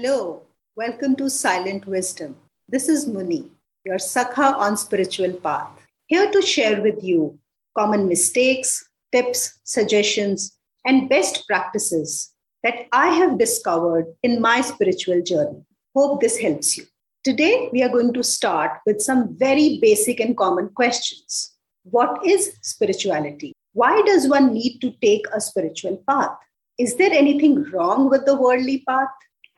Hello, welcome to Silent Wisdom. This is Muni, your Sakha on spiritual path, here to share with you common mistakes, tips, suggestions, and best practices that I have discovered in my spiritual journey. Hope this helps you. Today, we are going to start with some very basic and common questions. What is spirituality? Why does one need to take a spiritual path? Is there anything wrong with the worldly path?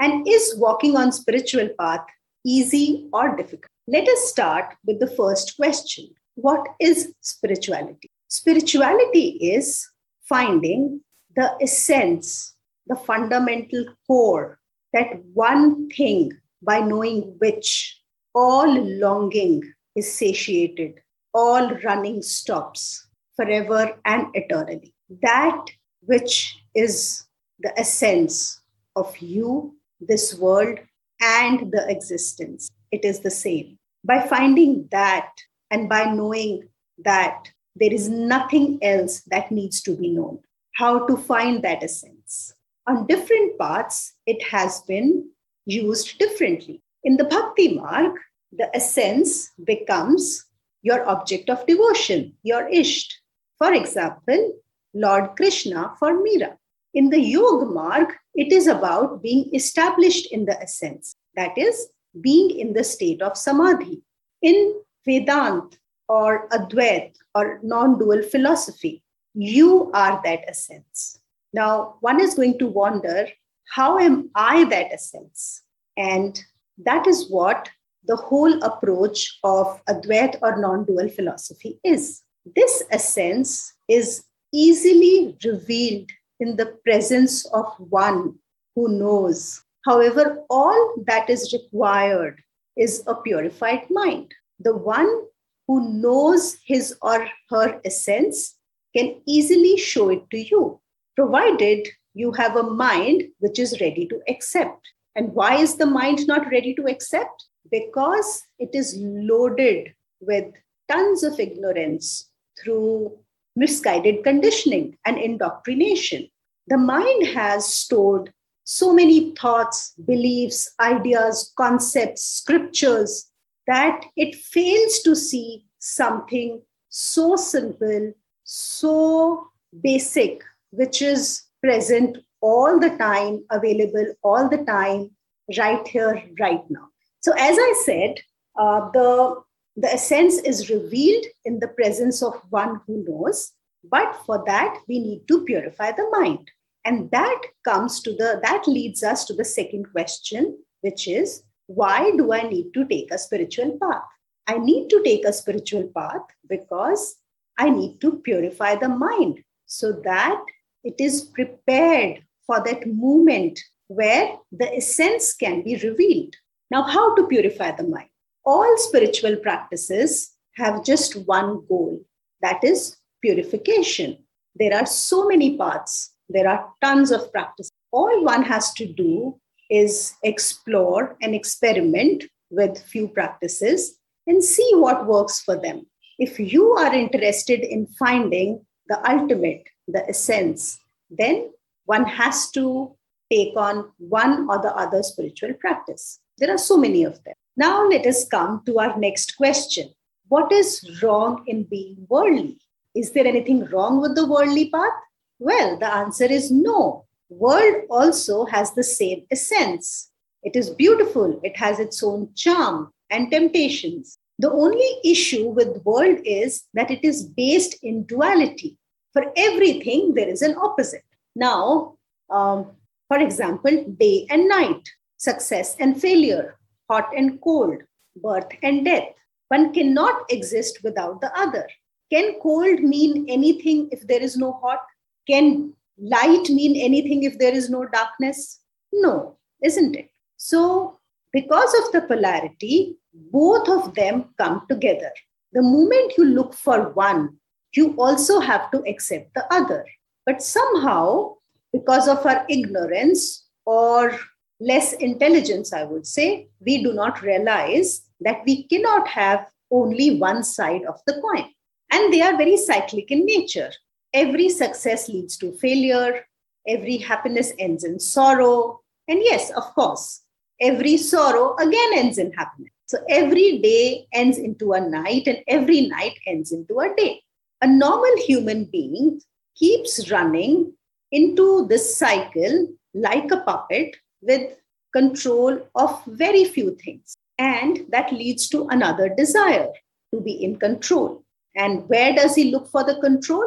And is walking on spiritual path easy or difficult? Let us start with the first question. What is spirituality? Spirituality is finding the essence, the fundamental core, that one thing by knowing which all longing is satiated, all running stops forever and eternally. That which is the essence of you this world, and the existence. It is the same. By finding that and by knowing that there is nothing else that needs to be known, how to find that essence. On different paths, it has been used differently. In the Bhakti Marg, the essence becomes your object of devotion, your isht. For example, Lord Krishna for Meera. In the Yoga Marg, it is about being established in the essence, that is, being in the state of samadhi. In Vedant or Advait or non dual philosophy, you are that essence. Now, one is going to wonder, how am I that essence? And that is what the whole approach of Advait or non dual philosophy is. This essence is easily revealed in the presence of one who knows. However, all that is required is a purified mind. The one who knows his or her essence can easily show it to you, provided you have a mind which is ready to accept. And why is the mind not ready to accept? Because it is loaded with tons of ignorance through misguided conditioning and indoctrination. The mind has stored so many thoughts, beliefs, ideas, concepts, scriptures that it fails to see something so simple, so basic, which is present all the time, available all the time, right here, right now. So, as I said, uh, the the essence is revealed in the presence of one who knows but for that we need to purify the mind. And that comes to the that leads us to the second question which is why do i need to take a spiritual path? I need to take a spiritual path because i need to purify the mind so that it is prepared for that moment where the essence can be revealed. Now how to purify the mind all spiritual practices have just one goal that is purification. There are so many paths, there are tons of practices. All one has to do is explore and experiment with few practices and see what works for them. If you are interested in finding the ultimate, the essence, then one has to take on one or the other spiritual practice. There are so many of them. Now, let us come to our next question What is wrong in being worldly? Is there anything wrong with the worldly path? Well, the answer is no. World also has the same essence. It is beautiful, it has its own charm and temptations. The only issue with world is that it is based in duality. For everything, there is an opposite. Now, um, for example, day and night, success and failure, hot and cold, birth and death. One cannot exist without the other. Can cold mean anything if there is no hot? Can light mean anything if there is no darkness? No, isn't it? So, because of the polarity, both of them come together. The moment you look for one, you also have to accept the other. But somehow, because of our ignorance or less intelligence, I would say, we do not realize that we cannot have only one side of the coin. And they are very cyclic in nature. Every success leads to failure, every happiness ends in sorrow. And yes, of course, every sorrow again ends in happiness. So every day ends into a night, and every night ends into a day. A normal human being keeps running into this cycle like a puppet with control of very few things. And that leads to another desire to be in control. And where does he look for the control?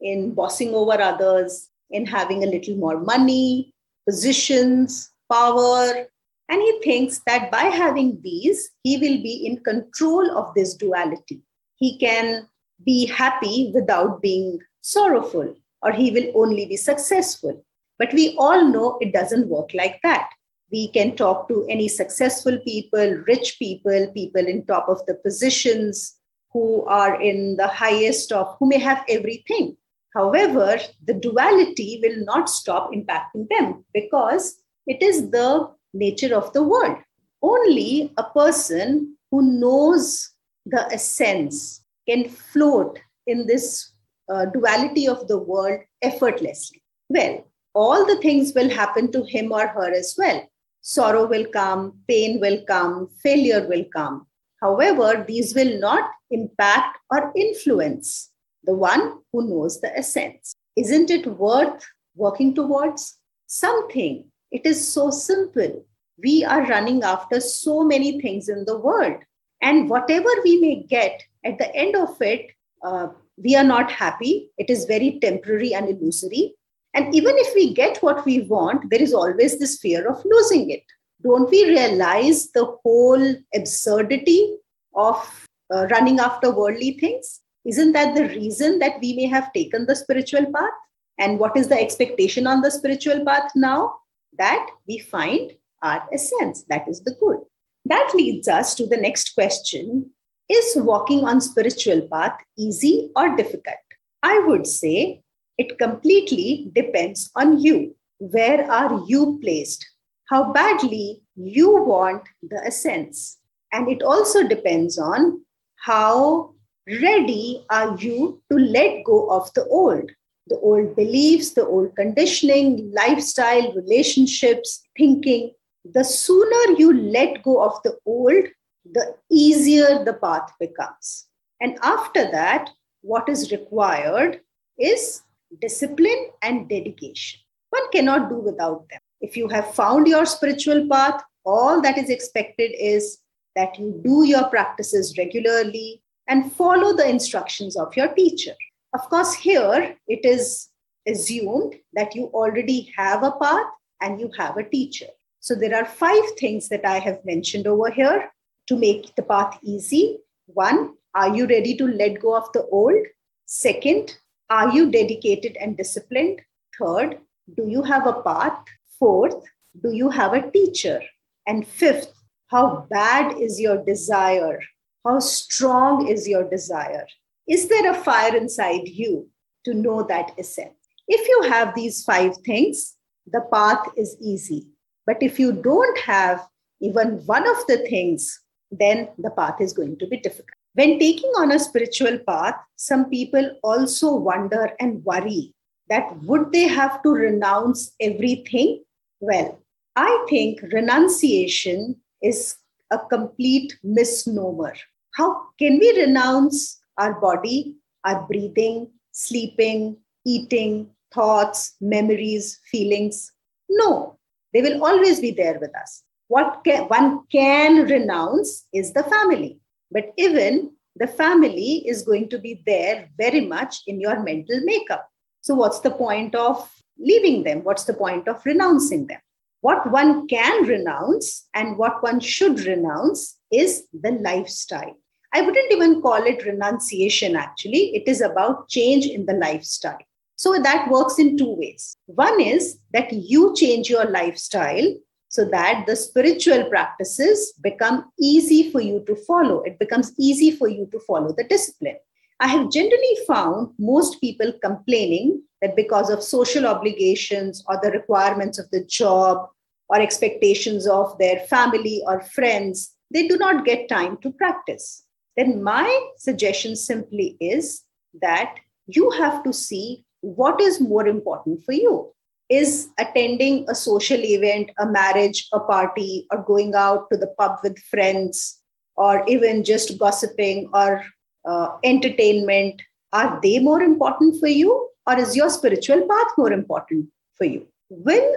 In bossing over others, in having a little more money, positions, power. And he thinks that by having these, he will be in control of this duality. He can be happy without being sorrowful, or he will only be successful. But we all know it doesn't work like that. We can talk to any successful people, rich people, people in top of the positions who are in the highest of, who may have everything. However, the duality will not stop impacting them because it is the nature of the world. Only a person who knows the essence can float in this uh, duality of the world effortlessly. Well, all the things will happen to him or her as well. Sorrow will come, pain will come, failure will come. However, these will not impact or influence the one who knows the essence. Isn't it worth working towards? Something. It is so simple. We are running after so many things in the world. And whatever we may get, at the end of it, uh, we are not happy. It is very temporary and illusory. And even if we get what we want, there is always this fear of losing it. Don't we realize the whole absurdity of uh, running after worldly things? Isn't that the reason that we may have taken the spiritual path? And what is the expectation on the spiritual path now? That we find our essence. That is the good. That leads us to the next question Is walking on spiritual path easy or difficult? I would say it completely depends on you. Where are you placed? How badly you want the essence. And it also depends on how ready are you to let go of the old the old beliefs the old conditioning lifestyle relationships thinking the sooner you let go of the old the easier the path becomes and after that what is required is discipline and dedication. One cannot do without them. If you have found your spiritual path, all that is expected is that you do your practices regularly and follow the instructions of your teacher. Of course, here it is assumed that you already have a path and you have a teacher. So there are five things that I have mentioned over here to make the path easy. One, are you ready to let go of the old? Second, are you dedicated and disciplined? Third, do you have a path? Fourth, do you have a teacher? And fifth, how bad is your desire? How strong is your desire? Is there a fire inside you to know that essence? If you have these five things, the path is easy. But if you don't have even one of the things, then the path is going to be difficult. When taking on a spiritual path, some people also wonder and worry that would they have to renounce everything? Well, I think renunciation is a complete misnomer. How can we renounce our body, our breathing, sleeping, eating, thoughts, memories, feelings? No, they will always be there with us. What can, one can renounce is the family but even the family is going to be there very much in your mental makeup. So, what's the point of leaving them? What's the point of renouncing them? What one can renounce and what one should renounce is the lifestyle. I wouldn't even call it renunciation, actually. It is about change in the lifestyle. So that works in two ways. One is that you change your lifestyle so that the spiritual practices become easy for you to follow. It becomes easy for you to follow the discipline. I have generally found most people complaining that because of social obligations or the requirements of the job or expectations of their family or friends, they do not get time to practice. Then my suggestion simply is that you have to see what is more important for you. Is attending a social event, a marriage, a party, or going out to the pub with friends, or even just gossiping or uh, entertainment, are they more important for you, or is your spiritual path more important for you? When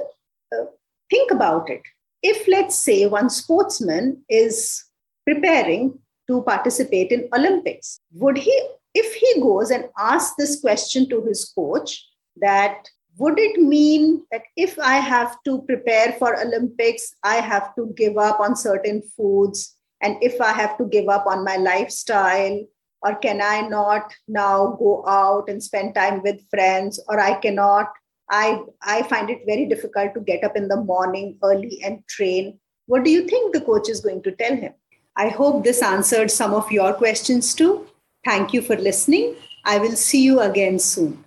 uh, think about it, if let's say one sportsman is preparing to participate in Olympics, would he, if he goes and asks this question to his coach, that would it mean that if I have to prepare for Olympics, I have to give up on certain foods? And if I have to give up on my lifestyle, or can I not now go out and spend time with friends, or I cannot? I, I find it very difficult to get up in the morning early and train. What do you think the coach is going to tell him? I hope this answered some of your questions too. Thank you for listening. I will see you again soon.